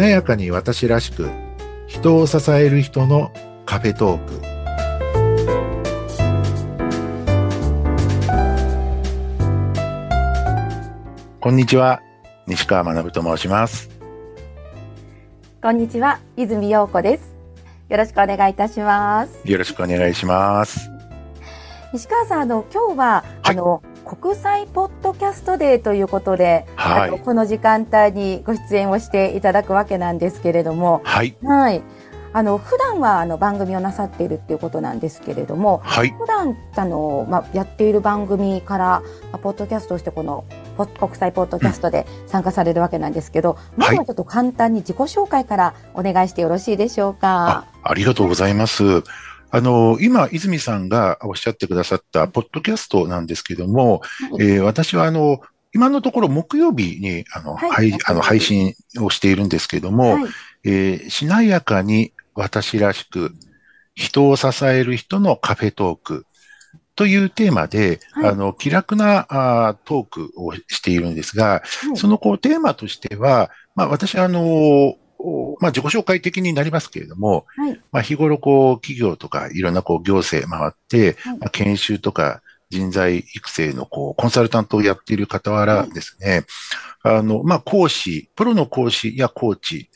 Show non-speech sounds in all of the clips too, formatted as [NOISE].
なやかに私らしく人を支える人のカフェトーク。こんにちは西川学と申します。こんにちは泉陽子です。よろしくお願いいたします。よろしくお願いします。西川さんあの今日は、はい、あの国際ポッドキャストデーということで、はい、この時間帯にご出演をしていただくわけなんですけれども、はい、はい、あの普段はあの番組をなさっているっていうことなんですけれども、はい、普段あのまあやっている番組から、まあ、ポッドキャストとしてこの国際ポッドキャストで参加されるわけなんですけど、うん、まずはちょっと簡単に自己紹介からお願いしてよろしいでしょうか？あありがとうございます。あの、今、泉さんがおっしゃってくださった、ポッドキャストなんですけども、はい、えー、私は、あの、今のところ木曜日に、あの、はい、あの配信をしているんですけども、はい、えー、しなやかに私らしく、人を支える人のカフェトークというテーマで、はい、あの、気楽なあトークをしているんですが、そのこうテーマとしては、まあ私はあの、まあ、自己紹介的になりますけれども、はい、まあ、日頃こう、企業とかいろんなこう、行政回って、はい、まあ、研修とか人材育成のこう、コンサルタントをやっている傍らですね、はい、あの、まあ、講師、プロの講師やコーチ、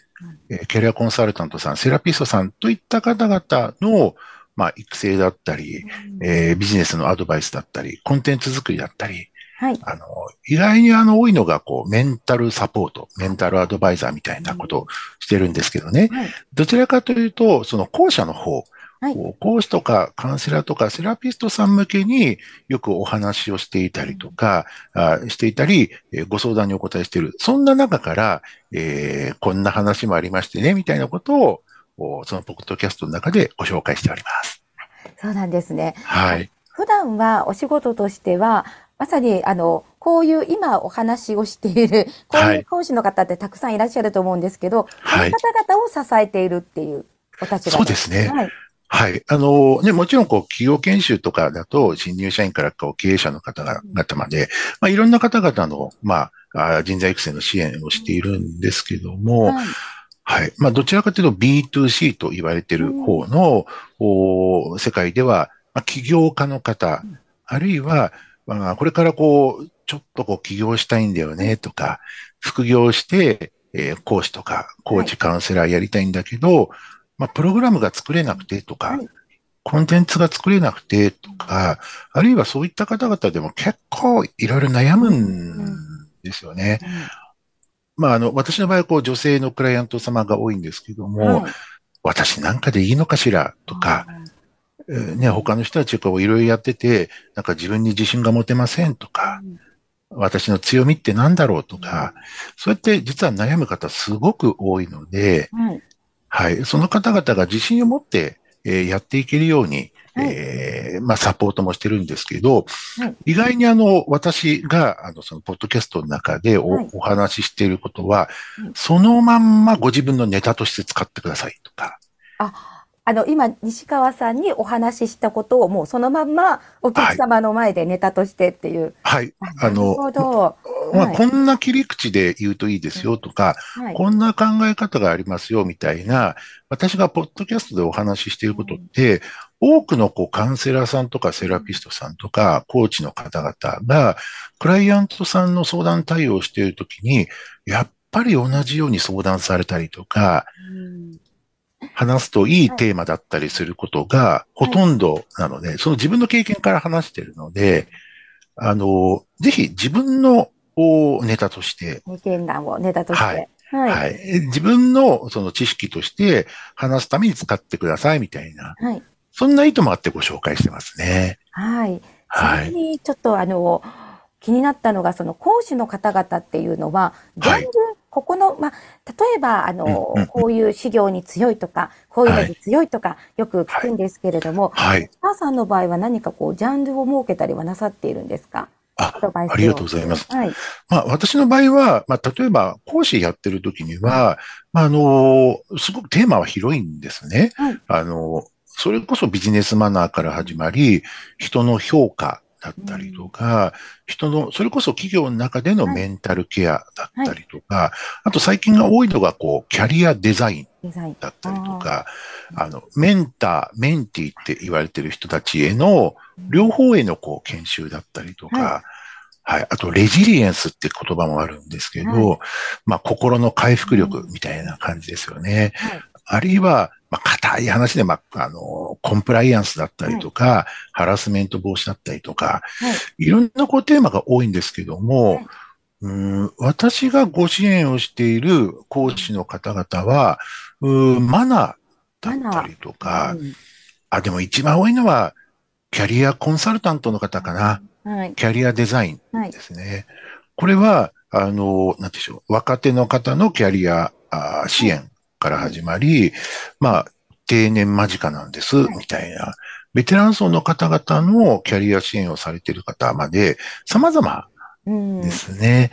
えー、キャリアコンサルタントさん、セラピストさんといった方々の、まあ、育成だったり、えー、ビジネスのアドバイスだったり、コンテンツ作りだったり、はい。あの、意外にあの、多いのが、こう、メンタルサポート、メンタルアドバイザーみたいなことをしてるんですけどね。はい、どちらかというと、その後者の方、はい、講師とかカウンセラーとかセラピストさん向けによくお話をしていたりとか、あしていたり、えー、ご相談にお答えしている。そんな中から、えー、こんな話もありましてね、みたいなことを、そのポッドキャストの中でご紹介しております。そうなんですね。はい。普段はお仕事としては、まさに、あの、こういう今お話をしている、こういう講師の方ってたくさんいらっしゃると思うんですけど、はい、その方々を支えているっていうお立場そうですね。はい。はい。あの、ね、もちろん、こう、企業研修とかだと、新入社員からこう経営者の方々まで、まあ、いろんな方々の、まあ、人材育成の支援をしているんですけども、はいはい。まあ、どちらかというと B2C と言われている方の、うん、世界では、まあ、起業家の方、あるいは、まあ、これからこう、ちょっとこう起業したいんだよねとか、副業して、えー、講師とか、コーチ、カウンセラーやりたいんだけど、はい、まあ、プログラムが作れなくてとか、はい、コンテンツが作れなくてとか、あるいはそういった方々でも結構いろいろ悩むんですよね。まあ、あの、私の場合、こう、女性のクライアント様が多いんですけども、はい、私なんかでいいのかしらとか、えー、ね、他の人たちがいろいろやってて、なんか自分に自信が持てませんとか、私の強みって何だろうとか、そうやって実は悩む方すごく多いので、はい、その方々が自信を持って、えー、やっていけるように、えー、まあ、サポートもしてるんですけど、はい、意外にあの、私が、あの、その、ポッドキャストの中でおはい、お話ししていることは、そのまんまご自分のネタとして使ってくださいとか。ああの、今、西川さんにお話ししたことをもうそのまんまお客様の前でネタとしてっていう。はい。あの、まあ、こんな切り口で言うといいですよとか、はい、こんな考え方がありますよみたいな、私がポッドキャストでお話ししていることって、多くのこうカウンセラーさんとかセラピストさんとか、コーチの方々が、クライアントさんの相談対応しているときに、やっぱり同じように相談されたりとか、話すといいテーマだったりすることがほとんどなので、その自分の経験から話しているので、あの、ぜひ自分のネタとして。経験談をネタとして。はい。はい。はい、自分のその知識として話すために使ってくださいみたいな。はい。そんな意図もあってご紹介してますね。はい。はい。にちょっとあの、気になったのが、その講師の方々っていうのは、ジャンルここの、まあ、例えば、あの、こういう資料に強いとか、こういうのに強いとか、よく聞くんですけれども、はい。母さんの場合は何かこう、ジャンルを設けたりはなさっているんですか？あ、ありがとうございます。はい。まあ、私の場合は、まあ、例えば、講師やってる時には、まあ、あの、すごくテーマは広いんですね。はい。あの、それこそビジネスマナーから始まり、人の評価だったりとか、人の、それこそ企業の中でのメンタルケアだったりとか、あと最近が多いのが、こう、キャリアデザインだったりとか、あの、メンター、メンティって言われてる人たちへの、両方へのこう、研修だったりとか、はい。あと、レジリエンスって言葉もあるんですけど、はい、まあ、心の回復力みたいな感じですよね。はい、あるいは、まあ、硬い話で、まあ、あの、コンプライアンスだったりとか、はい、ハラスメント防止だったりとか、い、ろんなこうテーマが多いんですけども、うん私がご支援をしている講師の方々は、うマナーだったりとか、うん、あ、でも一番多いのは、キャリアコンサルタントの方かな。はい、キャリアデザインですね。はい、これは、あの、なんでしょう、若手の方のキャリアあ支援から始まり、まあ、定年間近なんです、みたいな。ベテラン層の方々のキャリア支援をされている方まで、様々ですね。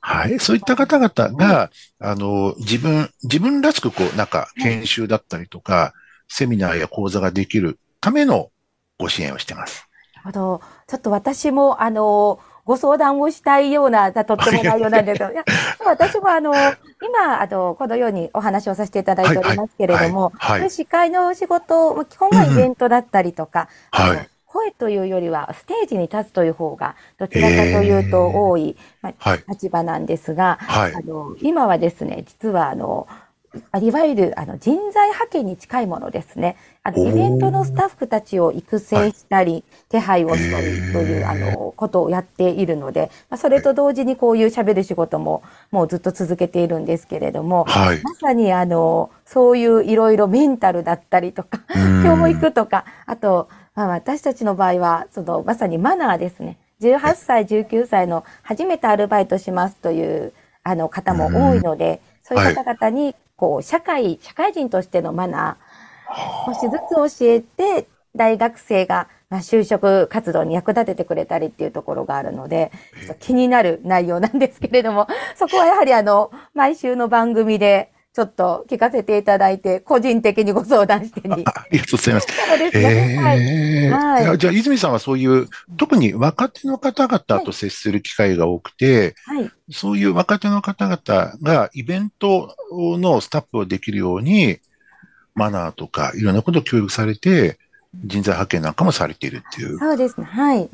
はい。そういった方々が、あの、自分、自分らしくこう、なんか、研修だったりとか、セミナーや講座ができるためのご支援をしてます。なるほど。ちょっと私も、あの、ご相談をしたいような、とっても内容なんですけど、[LAUGHS] いや私もあの、今、あの、このようにお話をさせていただいておりますけれども、はいはい、司会の仕事、基本はイベントだったりとか、うん、声というよりはステージに立つという方が、どちらかというと多い、まあ、立場なんですが、あの、今はですね、実はあの、いわゆるあの人材派遣に近いものですね。あのイベントのスタッフたちを育成したり、手配をしたりというあのことをやっているので、まあ、それと同時にこういう喋る仕事ももうずっと続けているんですけれども、はい、まさにあのそういういろいろメンタルだったりとか、教育とか、あと、まあ、私たちの場合はそのまさにマナーですね。18歳、19歳の初めてアルバイトしますというあの方も多いので、そういう方々にこう、社会、社会人としてのマナー、少しずつ教えて、大学生が、まあ、就職活動に役立ててくれたりっていうところがあるので、気になる内容なんですけれども、そこはやはりあの、毎週の番組で、ちょっと聞かせていただいて、個人的にご相談してに。ありがとうございます。そうですね。はい。はい、じゃあ、泉さんはそういう、特に若手の方々と接する機会が多くて、はい、そういう若手の方々がイベントのスタッフをできるように、マナーとかいろんなことを教育されて、人材派遣なんかもされているっていう。そうですね。はい。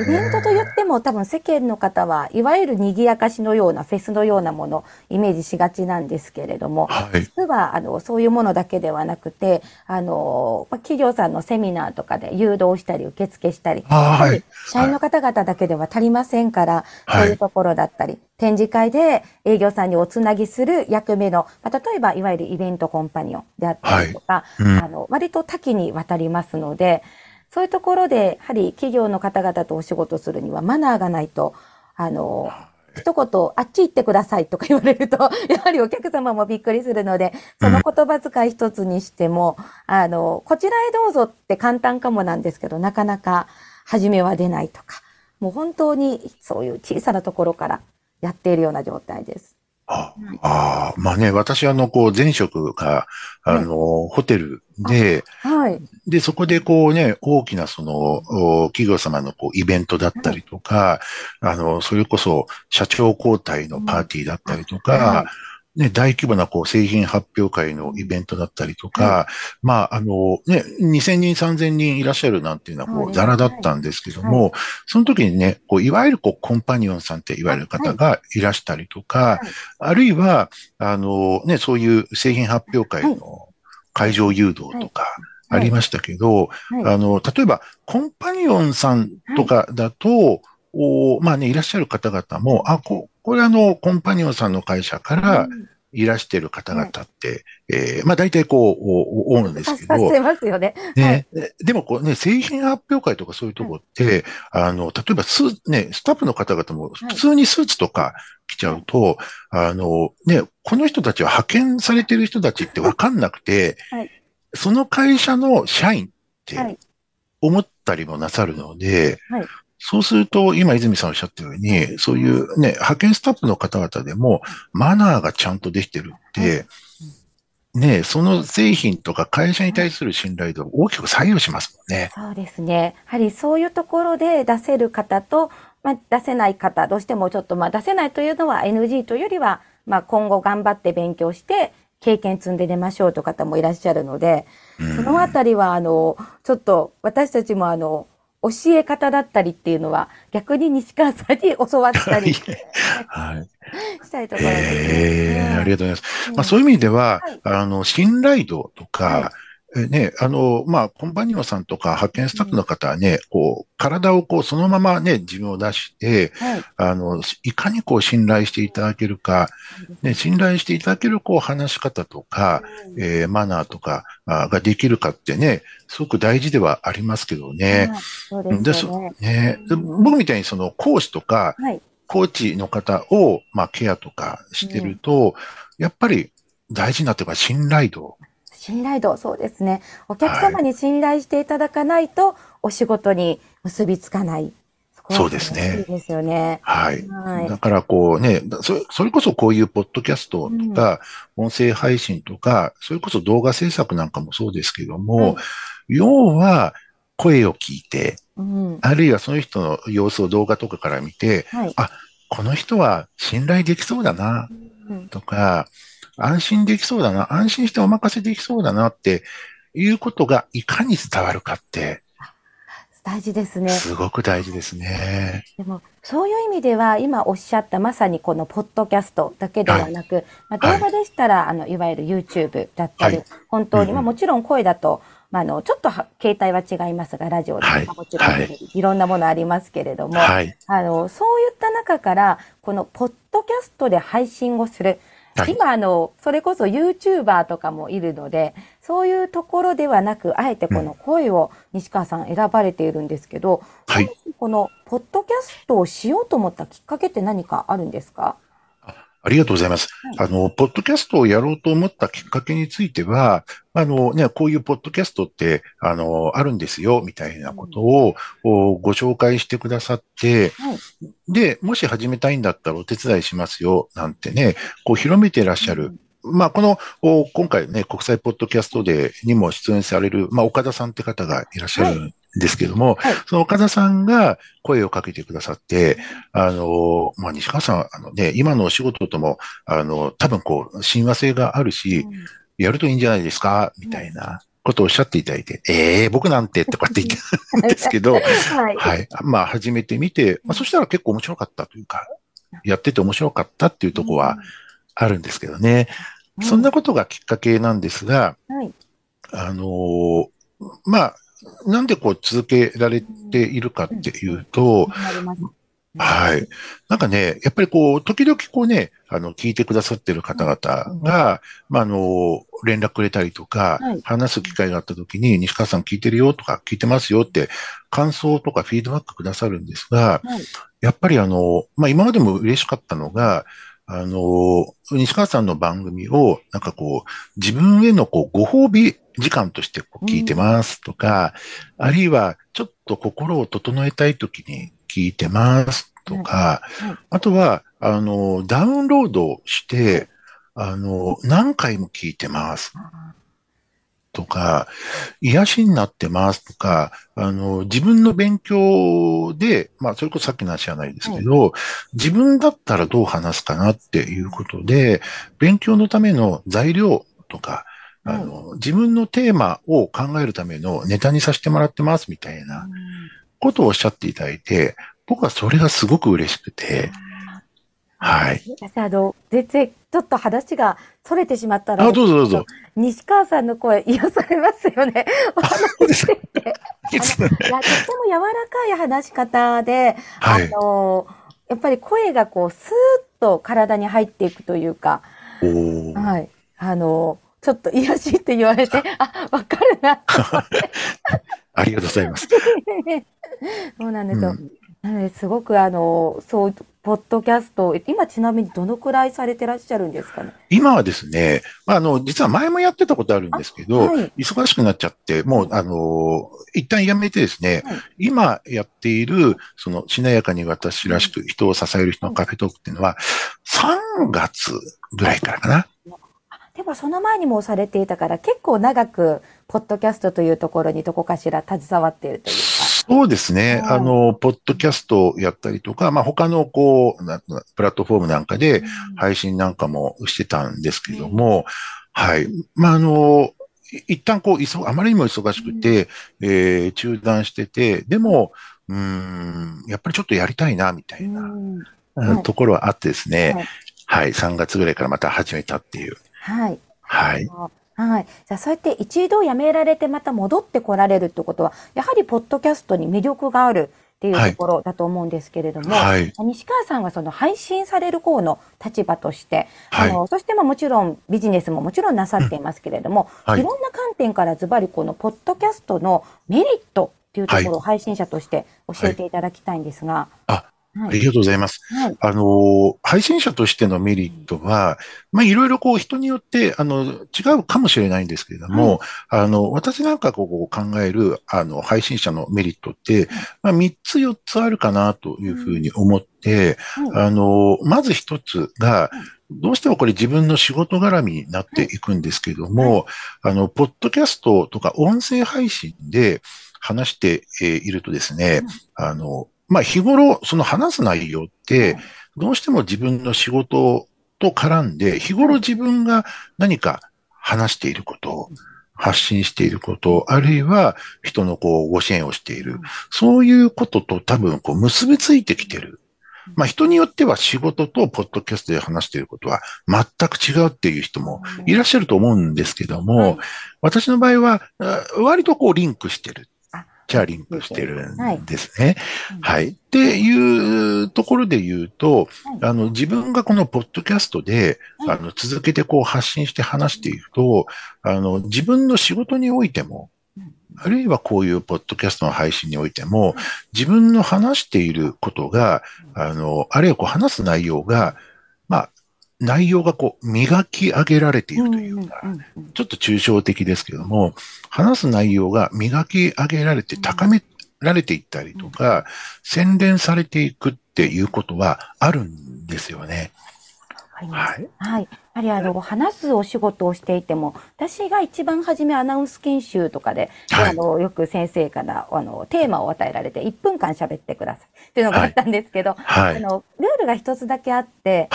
イベントと言っても多分世間の方はいわゆる賑やかしのようなフェスのようなものイメージしがちなんですけれども、はい、実はあのそういうものだけではなくて、あの、企業さんのセミナーとかで誘導したり受付したり、はい、社員の方々だけでは足りませんから、はい、そういうところだったり、展示会で営業さんにおつなぎする役目の、まあ、例えばいわゆるイベントコンパニオンであったりとか、はい。うん、あの割と多岐にわたりますので、そういうところで、やはり企業の方々とお仕事するにはマナーがないと、あの、一言、あっち行ってくださいとか言われると、[LAUGHS] やはりお客様もびっくりするので、その言葉遣い一つにしても、あの、こちらへどうぞって簡単かもなんですけど、なかなか初めは出ないとか、もう本当にそういう小さなところからやっているような状態です。ああ、まあね、私あの、こう、前職が、あの、はい、ホテルで、はい。で、そこでこうね、大きなその、企業様のこう、イベントだったりとか、はい、あの、それこそ、社長交代のパーティーだったりとか、はいね、大規模なこう製品発表会のイベントだったりとか、はい、まあ、あの、ね、2000人、3000人いらっしゃるなんていうのは、こう、ザラだったんですけども、はい、その時にね、こう、いわゆるこう、コンパニオンさんって言われる方がい。らしたりとか、はい、あるいは、あの、ね、そういう製品発表会の会場誘導とか、ありましたけど、あの、例えば、コンパニオンさんとかだと、おまあね、いらっしゃる方々も、あ、ここれあの、コンパニオンさんの会社からいらしてる方々って、うん、えー、まあ大体こう、多いんですけど。してますよね。ね、はい、でもこうね、製品発表会とかそういうとこって、あの、例えばスね、スタッフの方々も普通にスーツとか着ちゃうと、はい、あの、ね、この人たちは派遣されてる人たちってわかんなくて、[LAUGHS] はい、その会社の社員って思ったりもなさるので、はい、そうすると、今泉さんおっしゃったように、そういうね、派遣スタッフの方々でも、マナーがちゃんとできてるって、ね、その製品とか会社に対する信頼度を大きく左右しますもんね。そうですね。やはりそういうところで出せる方と、まあ、出せない方、どうしてもちょっと、まあ、出せないというのは NG というよりは、まあ、今後頑張って勉強して、経験積んで出ましょうという方もいらっしゃるので、そのあたりは、あの、ちょっと私たちもあの、教え方だったりっていうのは、逆に西川さんに教わったり、[LAUGHS] はい、[LAUGHS] したいところです、ね。えー、ありがとうございます。まあ、そういう意味では、はい、あの、信頼度とか、はいえね、あの、まあ、コンパニオンさんとか派遣スタッフの方はね、こう、体をこう、そのままね、自分を出して、はい、あの、いかにこう、信頼していただけるか、ね、信頼していただけるこう、話し方とか、えー、マナーとかができるかってね、すごく大事ではありますけどね。そうですね。ね。僕みたいにその、講師とか、はい、コーチの方を、まあ、ケアとかしてると、やっぱり大事になってるのは信頼度信頼度、そうですね。お客様に信頼していただかないと、お仕事に結びつかない。そうですね。いいですよね。はい。はい、だからこうねそ、それこそこういうポッドキャストとか、音声配信とか、それこそ動画制作なんかもそうですけども、要は声を聞いて、うん、あるいはその人の様子を動画とかから見て、はい、あ、この人は信頼できそうだな、とか、安心できそうだな、安心してお任せできそうだなっていうことがいかに伝わるかって、大事ですね。すごく大事ですね。でも、そういう意味では、今おっしゃったまさにこのポッドキャストだけではなく、はい、まあ、動画でしたら、はい、あの、いわゆる YouTube だったり、はい、本当に、まあもちろん声だと、まあ、あの、ちょっと形態は違いますが、ラジオでもちろん、い、ろんなものありますけれども、あの、そういった中から、このポッドキャストで配信をする、はい、今あの、それこそ YouTuber とかもいるので、そういうところではなく、あえてこの声を西川さん選ばれているんですけど、はい、このポッドキャストをしようと思ったきっかけって何かあるんですか？ありがとうございます。はい、あの、ポッドキャストをやろうと思ったきっかけについては、あのね、こういうポッドキャストって、あの、あるんですよ、みたいなことを、うん、ご紹介してくださって、はい、で、もし始めたいんだったらお手伝いしますよ、なんてね、こう広めていらっしゃる。うん、まあ、この、今回ね、国際ポッドキャストデーにも出演される、まあ、岡田さんって方がいらっしゃるんですけども、はい、その岡田さんが声をかけてくださって、あの、まあ、西川さん、あのね、今のお仕事とも、あの、多分こう、親和性があるし、うん、やるといいんじゃないですか、みたいな。ことをおっしゃっていただいて、ええー、僕なんてとかって言ったん。ですけど、はい、はい。まあ、始めてみて、まあ、そしたら結構面白かったというか、やってて面白かったっていうところはあるんですけどね。うん、そんなことがきっかけなんですが、はい、あのまあ、なんでこう続けられているかっていうと、はい。なんかね、やっぱりこう、時々こうね、あの、聞いてくださってる方々が、まあ、あの、連絡くれたりとか、話す機会があった時に、西川さん聞いてるよとか、聞いてますよって、感想とかフィードバックくださるんですが、やっぱりあの、まあ、今までも嬉しかったのが、あの、西川さんの番組を、なんかこう、自分へのこう、ご褒美時間としてこう聞いてますとか、うん、あるいは、ちょっと心を整えたいときに聞いてますとか、はいはい、あとは、あの、ダウンロードして、あの、何回も聞いてます。とか、癒しになってますとか、あの、自分の勉強で、まあ、それこそさっきの話じゃないですけど、はい、自分だったらどう話すかなっていうことで、勉強のための材料とか、あの、自分のテーマを考えるためのネタにさせてもらってますみたいなことをおっしゃっていただいて、僕はそれがすごく嬉しくて、はい。私、あの、全然、ちょっと話が逸れてしまったら。あ、どうぞどうぞ。西川さんの声、癒されますよね。お話ししてて。いや、とても柔らかい話し方で、はい、あの、やっぱり声がこう、スーッと体に入っていくというか、はい。あの、ちょっと癒しって言われて、あ、わかるなありがとうございます。そうなんですよ。うんなので、すごくあの、そう、ポッドキャスト、今ちなみにどのくらいされてらっしゃるんですかね？今はですね、まあ、あの、実は前もやってたことあるんですけど、はい、忙しくなっちゃって、もう、あの、一旦やめてですね、はい、今やっている、その、しなやかに私らしく人を支える人のカフェトークっていうのは、3月ぐらいからかな。でもその前にもされていたから結構長くポッドキャストというところにどこかしら携わっているという。か。そうですね。あの、ポッドキャストをやったりとか、まあ他のこう、プラットフォームなんかで配信なんかもしてたんですけども、うん、はい。まああの、一旦こう、あまりにも忙しくて、うん、えー、中断してて、でも、うん、やっぱりちょっとやりたいな、みたいな、うん、ところはあってですね、はい、はい、3月ぐらいからまた始めたっていう。はい。はい。はい。じゃあ、そうやって一度辞められてまた戻ってこられるってことは、やはりポッドキャストに魅力があるっていうところだと思うんですけれども、はい、西川さんはその配信される方の立場として、はい、あのそしてまあもちろんビジネスももちろんなさっていますけれども、うんはい、いろんな観点からズバリこのポッドキャストのメリットっていうところを配信者として教えていただきたいんですが。あありがとうございます。はい、あの、配信者としてのメリットは、まあ、いろいろこう人によって、あの、違うかもしれないんですけれども、はい、あの、私なんかこう考える、あの、配信者のメリットって、まあ、3つ4つあるかなというふうに思って、あの、まず1つが、どうしてもこれ自分の仕事絡みになっていくんですけども、あの、ポッドキャストとか音声配信で話しているとですね、あの、まあ日頃その話す内容って、どうしても自分の仕事と絡んで、日頃自分が何か話していること、発信していること、あるいは人のこうご支援をしている、そういうことと多分こう結びついてきてる。まあ人によっては仕事とポッドキャストで話していることは全く違うっていう人もいらっしゃると思うんですけども、私の場合は割とこうリンクしてる。じゃあリンクしてるんですね。はい。はい、っていうところで言うと、あの、自分がこのポッドキャストで、あの、続けてこう発信して話していくと、あの、自分の仕事においても、あるいはこういうポッドキャストの配信においても、自分の話していることが、あの、あるいはこう話す内容が、まあ、内容がこう磨き上げられているというか、ちょっと抽象的ですけども、話す内容が磨き上げられて高められていったりとか、洗練されていくっていうことはあるんですよね。はい。はい。やはりあの、話すお仕事をしていても、私が一番初めアナウンス研修とかで、はい、あの、よく先生からあの、テーマを与えられて、1分間喋ってください。っていうのがあったんですけど、はい、あの、ルールが一つだけあって、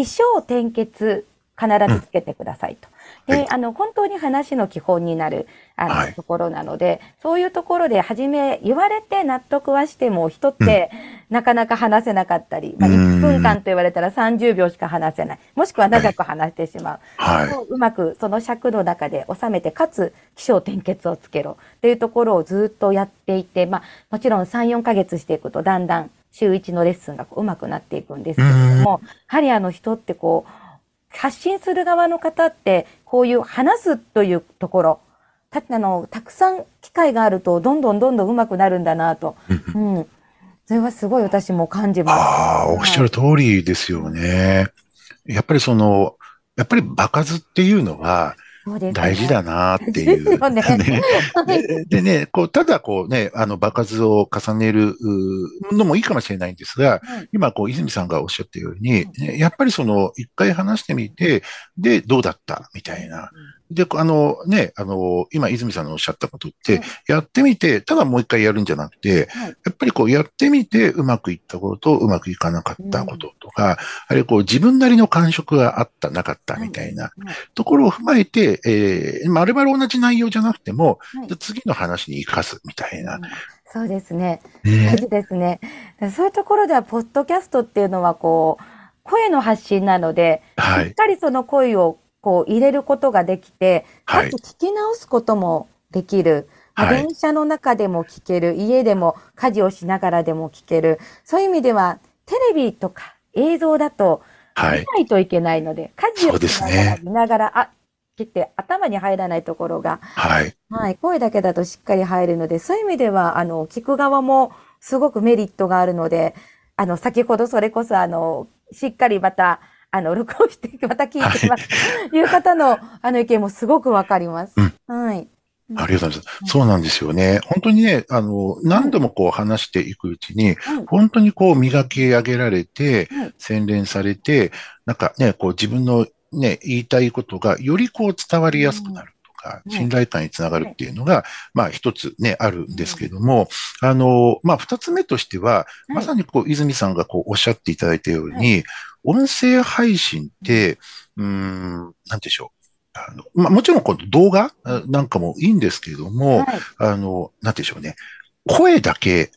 はい、起承転結必ずつけてくださいと。うん、で、はい、あの、本当に話の基本になる、あの、はい、ところなので、そういうところで、初め言われて納得はしても、人って、なかなか話せなかったり、まあ、1分間と言われたら30秒しか話せない。もしくは長く話してしまう。はい、うまくその尺の中で収めて、かつ、起承転結をつけろ。っていうところをずっとやっていて、まあ、もちろん3、4ヶ月していくと、だんだん週1のレッスンがうまくなっていくんですけれども、やはりあの人ってこう、発信する側の方って、こういう話すというところ、たあのたくさん機会があると、どんどんどんどん上手くなるんだなと。うん。それはすごい私も感じます。ああ、おっしゃる通りですよね。やっぱりその、やっぱり場数っていうのは、大事だなっていう。でね。でね、こう、ただこうね、あの、場数を重ねるのもいいかもしれないんですが、今、こう、泉さんがおっしゃったように、やっぱりその、一回話してみて、で、どうだった？みたいな。で、あのね、あの、今、泉さんのおっしゃったことって、やってみて、ただもう一回やるんじゃなくて、やっぱりこう、やってみて、うまくいったことと、うまくいかなかったこととか、あるいはこう、自分なりの感触があった、なかったみたいなところを踏まえて、えー、まるまる同じ内容じゃなくても、次の話に生かすみたいな。そうですね。大事ですね。そういうところでは、ポッドキャストっていうのは、こう、声の発信なので、しっかりその声をこう入れることができて、あと聞き直すこともできる。はい、電車の中でも聞ける、家でも家事をしながらでも聞ける。そういう意味では、テレビとか映像だと見ないといけないので、家事をしながら見ながら、ね、あ、切って頭に入らないところが、はい。はい。声だけだとしっかり入るので、そういう意味では、あの、聞く側もすごくメリットがあるので、あの、先ほどそれこそ、あの、しっかりまた、あの、録音して、また聞いてます。という方の、[LAUGHS] あの意見もすごくわかります。うん、はい。ありがとうございます。そうなんですよね。本当にね、あの、何度もこう話していくうちに、本当にこう磨き上げられて、洗練されて、なんかね、こう自分のね、言いたいことがよりこう伝わりやすくなる。か、信頼感につながるっていうのが、まあ一つね、あるんですけども、あの、まあ二つ目としては、まさにこう、泉さんがこうおっしゃっていただいたように、音声配信って、うん、なんでしょう。あの、まあ、もちろんこの動画なんかもいいんですけども、はい、あの、なんでしょうね。声だけ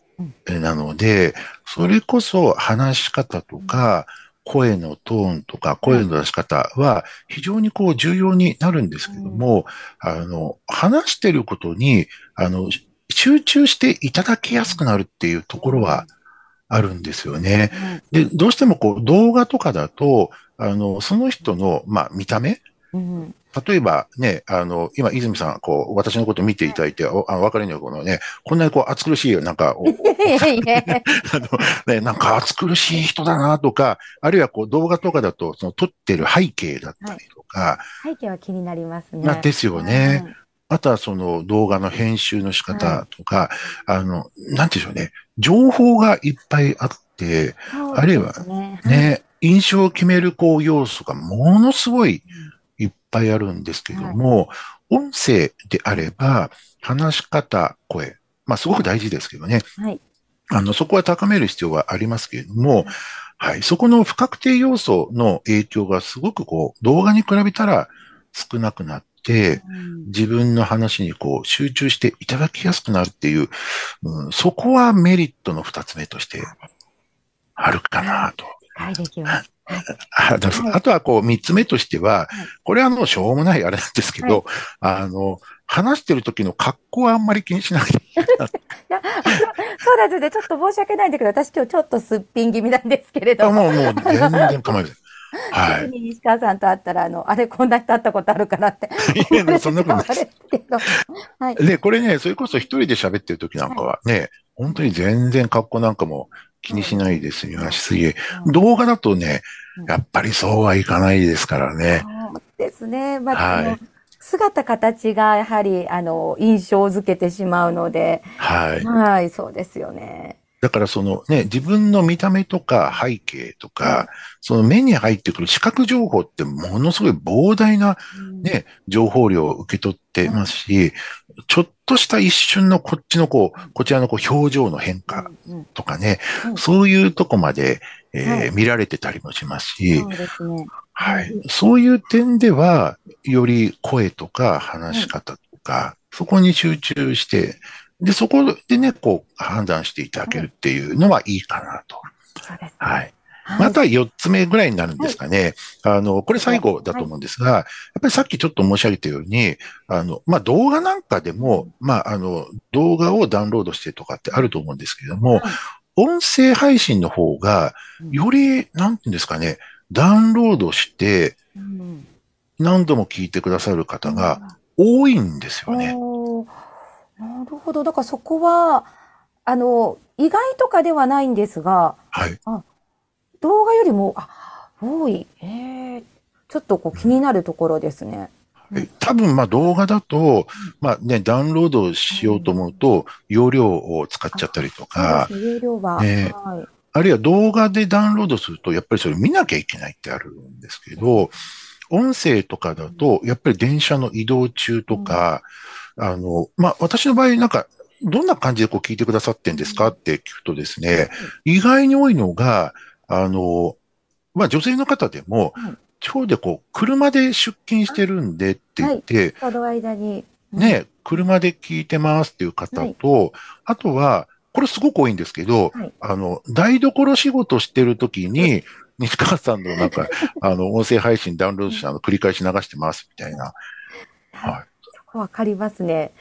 なので、それこそ話し方とか、声のトーンとか声の出し方は非常にこう重要になるんですけども、あの、話してることに、あの、集中していただきやすくなるっていうところはあるんですよね。で、どうしてもこう動画とかだと、あの、その人の、まあ、見た目、例えばね、あの、今、泉さん、こう、私のこと見ていただいて、おあの、わかるように、このね、こんなにこう、暑苦しい、なんか、[LAUGHS] あの、ね、なんか暑苦しい人だなとか、あるいはこう、動画とかだと、その、撮ってる背景だったりとか。はい、背景は気になりますね。ですよね。うん。あとはその動画の編集の仕方とか、はい、あの、なんていうんでしょうね、情報がいっぱいあって、ね、あるいはね、印象を決めるこう要素がものすごいぱいあるんですけども、はい、音声であれば、話し方、声、まあすごく大事ですけどね。はい。あの、そこは高める必要はありますけれども、はい。そこの不確定要素の影響がすごくこう、動画に比べたら少なくなって、自分の話にこう集中していただきやすくなるっていう、うん、そこはメリットの二つ目としてあるかなと。はい、できます。ああとはこう、三つ目としては、これはもうしょうもないあれなんですけど、あの、話してる時の格好はあんまり気にしない。[LAUGHS] いやそうなんですね。ちょっと申し訳ないんだけど、私今日ちょっとすっぴん気味なんですけれども。もう、もう全然構いません。[LAUGHS] はい。西川さんと会ったら、あの、あれ、こんな人会ったことあるかなって。いや、そんなことないです。はい。で、これね、それこそ一人で喋ってる時なんかはね、はい、本当に全然格好なんかも気にしないですよし、動画だとね、やっぱりそうはいかないですからね。ですね。まあ、はい、姿形がやはり、あの、印象づけてしまうので。はい。はい、そうですよね。だからそのね、自分の見た目とか背景とか、その目に入ってくる視覚情報ってものすごい膨大なね、情報量を受け取ってますし、ちょっとした一瞬のこっちのこう、こちらのこう表情の変化とかね、そういうとこまで、えー見られてたりもしますし。はい。そういう点では、より声とか話し方とか、そこに集中して、で、そこでね、こう、判断していただけるっていうのはいいかなと。はい。また4つ目ぐらいになるんですかね。はい、あの、これ最後だと思うんですが、やっぱりさっきちょっと申し上げたように、あの、まあ、動画なんかでも、まあ、あの、動画をダウンロードしてとかってあると思うんですけども、はい、音声配信の方が、より、なんていうんですかね、ダウンロードして、何度も聞いてくださる方が多いんですよね。なるほど。だからそこは、あの、意外とかではないんですが、はい。あ動画よりも、あ、多い。ええー、ちょっとこう気になるところですね。え多分、まあ動画だと、まあね、ダウンロードしようと思うと、容量を使っちゃったりとか、容量は、ね、はい。あるいは動画でダウンロードすると、やっぱりそれ見なきゃいけないってあるんですけど、音声とかだと、やっぱり電車の移動中とか、あの、まあ、私の場合、なんか、どんな感じでこう聞いてくださってんですか？って聞くとですね、意外に多いのが、あの、まあ、女性の方でも、地方でこう、車で出勤してるんでって言って、はい、の間に。ね、車で聞いてますっていう方と、あとは、これすごく多いんですけど、あの、台所仕事してる時に、西川さんのなんか、[LAUGHS] あの、音声配信ダウンロードしてあの繰り返し流してますみたいな。はい。わかりますね。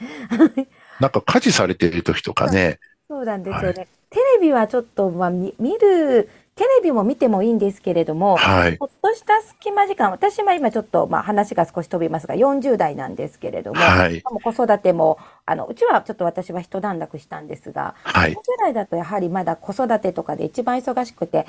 [LAUGHS] なんか家事されてる時とかね。そうなんですよね。はい、テレビはちょっと、まあ、見る、テレビも見てもいいんですけれども、はい、ほっとした隙間時間、私は今ちょっと、まあ、話が少し飛びますが、40代なんですけれども、はい、子育ても、あの、うちはちょっと私は一段落したんですが、はい、40代だとやはりまだ子育てとかで一番忙しくて、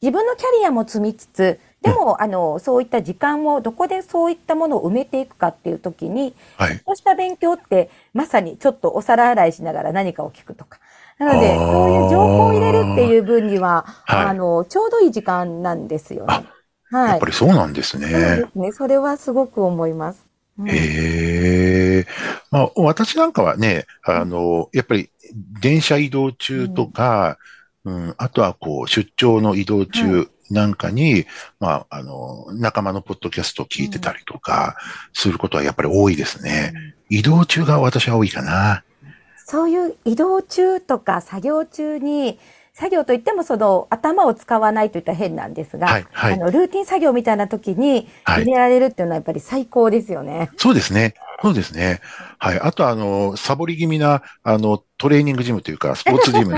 自分のキャリアも積みつつ、でも、あの、そういった時間をどこでそういったものを埋めていくかっていう時に、はい、そうした勉強って、まさにちょっとお皿洗いしながら何かを聞くとか。なので、そういう情報を入れるっていう分には、はい、あの、ちょうどいい時間なんですよね。はい、やっぱりそうなんですね。そうですね。それはすごく思います。うん、へえ。まあ、私なんかはね、あの、やっぱり電車移動中とか、うん、うん、あとはこう、出張の移動中なんかに、うん、まあ、あの、仲間のポッドキャストを聞いてたりとか、することはやっぱり多いですね。移動中が私は多いかな。そういう移動中とか作業中に、作業といってもその頭を使わないといったら変なんですが、はいはい、あのルーティン作業みたいな時に入れられるっていうのはやっぱり最高ですよね。はい、そうですね。そうですね。はい。あとあの、サボり気味な、あの、トレーニングジムというか、スポーツジム。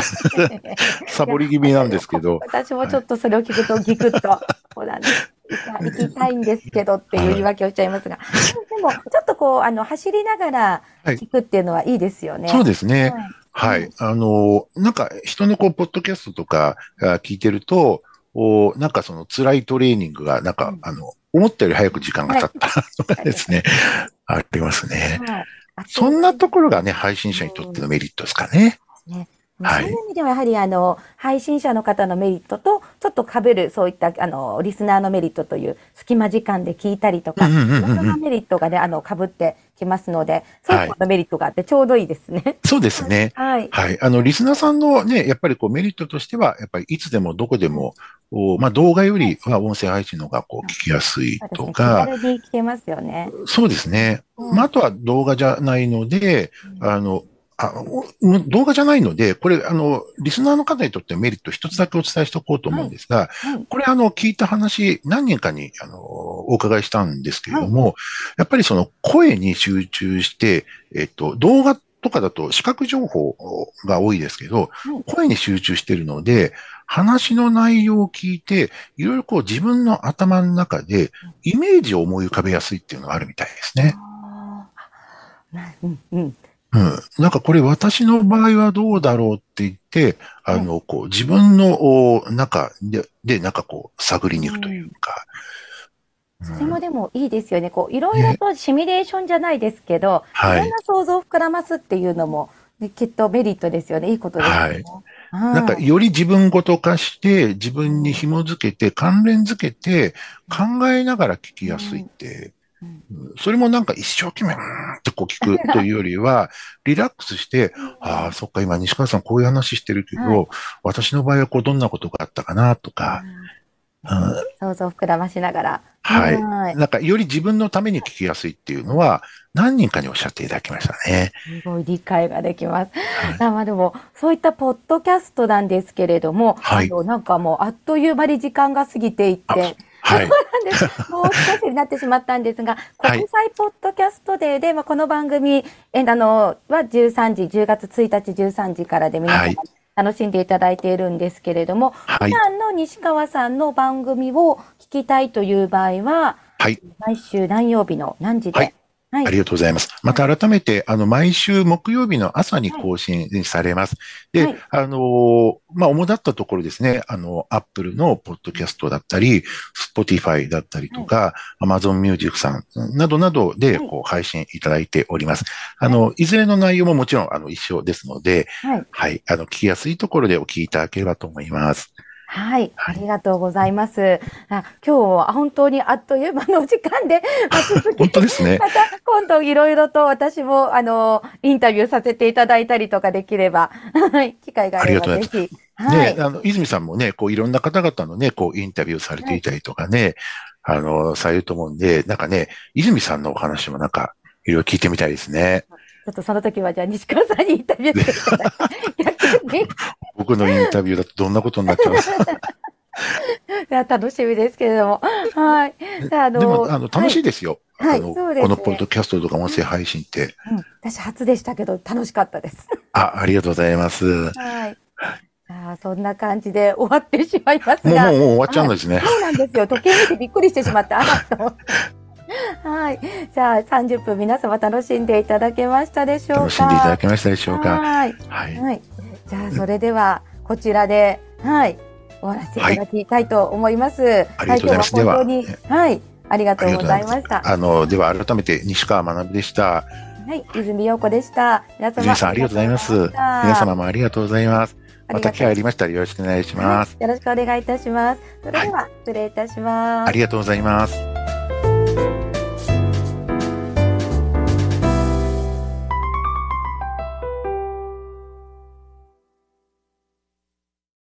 [LAUGHS] サボり気味なんですけど。私もちょっとそれを聞くとギクッと、ほら、ね、行きたいんですけどっていう言い訳をしちゃいますが。[LAUGHS] でも、ちょっとこう、あの、走りながら聞くっていうのはいいですよね。はい、そうですね。はいはい。あの、なんか人のこう、ポッドキャストとか聞いてると、おなんかその辛いトレーニングが、なんか、うん、あの、思ったより早く時間が経ったとかですね、ありますね。はい、そんなところがね、配信者にとってのメリットですかね。ねそういう意味ではやはりあの配信者の方のメリットとちょっと被るそういったあのリスナーのメリットという隙間時間で聞いたりとか、いろんなメリットがねあの被ってきますので、そういったメリットがあってちょうどいいですね。はい、そうですね。[LAUGHS] はい。はい。あのリスナーさんのねやっぱりこうメリットとしてはやっぱりいつでもどこでもおまあ動画よりは音声配信の方がこう聞きやすいとか。そうですね。まああとは動画じゃないので、あのあ動画じゃないので、これ、あの、リスナーの方にとってメリット一つだけお伝えしておこうと思うんですが、はい。はい、これ、あの、聞いた話、何人かに、あの、お伺いしたんですけれども、はい、やっぱりその声に集中して、えっと、動画とかだと視覚情報が多いですけど、声に集中しているので、話の内容を聞いて、いろいろこう自分の頭の中でイメージを思い浮かべやすいっていうのがあるみたいですね。うんうんうん。なんかこれ私の場合はどうだろうって言って、あの、こう自分の中で、で、なんかこう探りに行くというか。それもでもいいですよね。こう、いろいろとシミュレーションじゃないですけど、ね、いろんな想像を膨らますっていうのも、きっとメリットですよね。いいことですね。はい。なんか、より自分ごと化して、自分に紐づけて、関連づけて、考えながら聞きやすいって、それもなんか一生懸命、うんってこう聞くというよりは、[LAUGHS] リラックスして、ああ、そっか、今西川さんこういう話してるけど、はい、私の場合はこうどんなことがあったかなとか、うん、想像膨らましながら。はい。なんか、より自分のために聞きやすいっていうのは、何人かにおっしゃっていただきましたね。すごい理解ができます。はい、まあでも、そういったポッドキャストなんですけれども、はい、あのなんかもうあっという間に時間が過ぎていって、はい、そうなんです。[LAUGHS] もう少しになってしまったんですが、国際ポッドキャストデーで、まあ、この番組、えあの、は13時、10月1日13時からで皆さん、楽しんでいただいているんですけれども、はい、普段の西川さんの番組を聞きたいという場合は、はい、毎週何曜日の何時で、はいはい、ありがとうございます。また改めて、あの、毎週木曜日の朝に更新されます。はい、で、あの、まあ、主だったところですね、あの、 Apple のポッドキャストだったり、 Spotify だったりとか、 Amazon Music さんなどなどで、こう、配信いただいております。あの、いずれの内容ももちろん、あの、一緒ですので、はい、はい、あの、聞きやすいところでお聞きいただければと思います。はい、ありがとうございます。あ今日は本当にあっという間の時間で、[LAUGHS] 本当ですね。また今度いろいろと私もあのインタビューさせていただいたりとかできれば、はい、機会があればぜひ。はい、ね、あの、泉さんもね、こういろんな方々のね、こうインタビューされていたりとかね、はい、あの、されると思うんで、なんかね、泉さんのお話もなんか、いろいろ聞いてみたいですね。ちょっとその時はじゃあ西川さんにインタビューしてください。逆に。[LAUGHS] 僕のインタビューだとどんなことになっちゃう [LAUGHS] いや楽しみですけれども。はい。あのでも、あの、楽しいですよ。はい。はい、ね、このポッドキャストとか音声配信って、うん。私初でしたけど、楽しかったです。あ、ありがとうございます。はい。あそんな感じで終わってしまいますが。もう、もう終わっちゃうんですね。そうなんですよ。時計見てびっくりしてしまって、あらと。はい。じゃあ、30分皆様楽しんでいただけましたでしょうか？楽しんでいただけましたでしょうか？はい。はい。はい。じゃあ、それでは、こちらで、はい。終わらせていただきたいと思います。はい、ありがとうございます。では、はい。ありがとうございました。あの、では改めて西川学でした。はい、泉陽子でした。皆様。皆さんありがとうございます。皆様もありがとうございます。また機会ありましたらよろしくお願いします。よろしくお願いいたします。それでは、失礼いたします。ありがとうございます。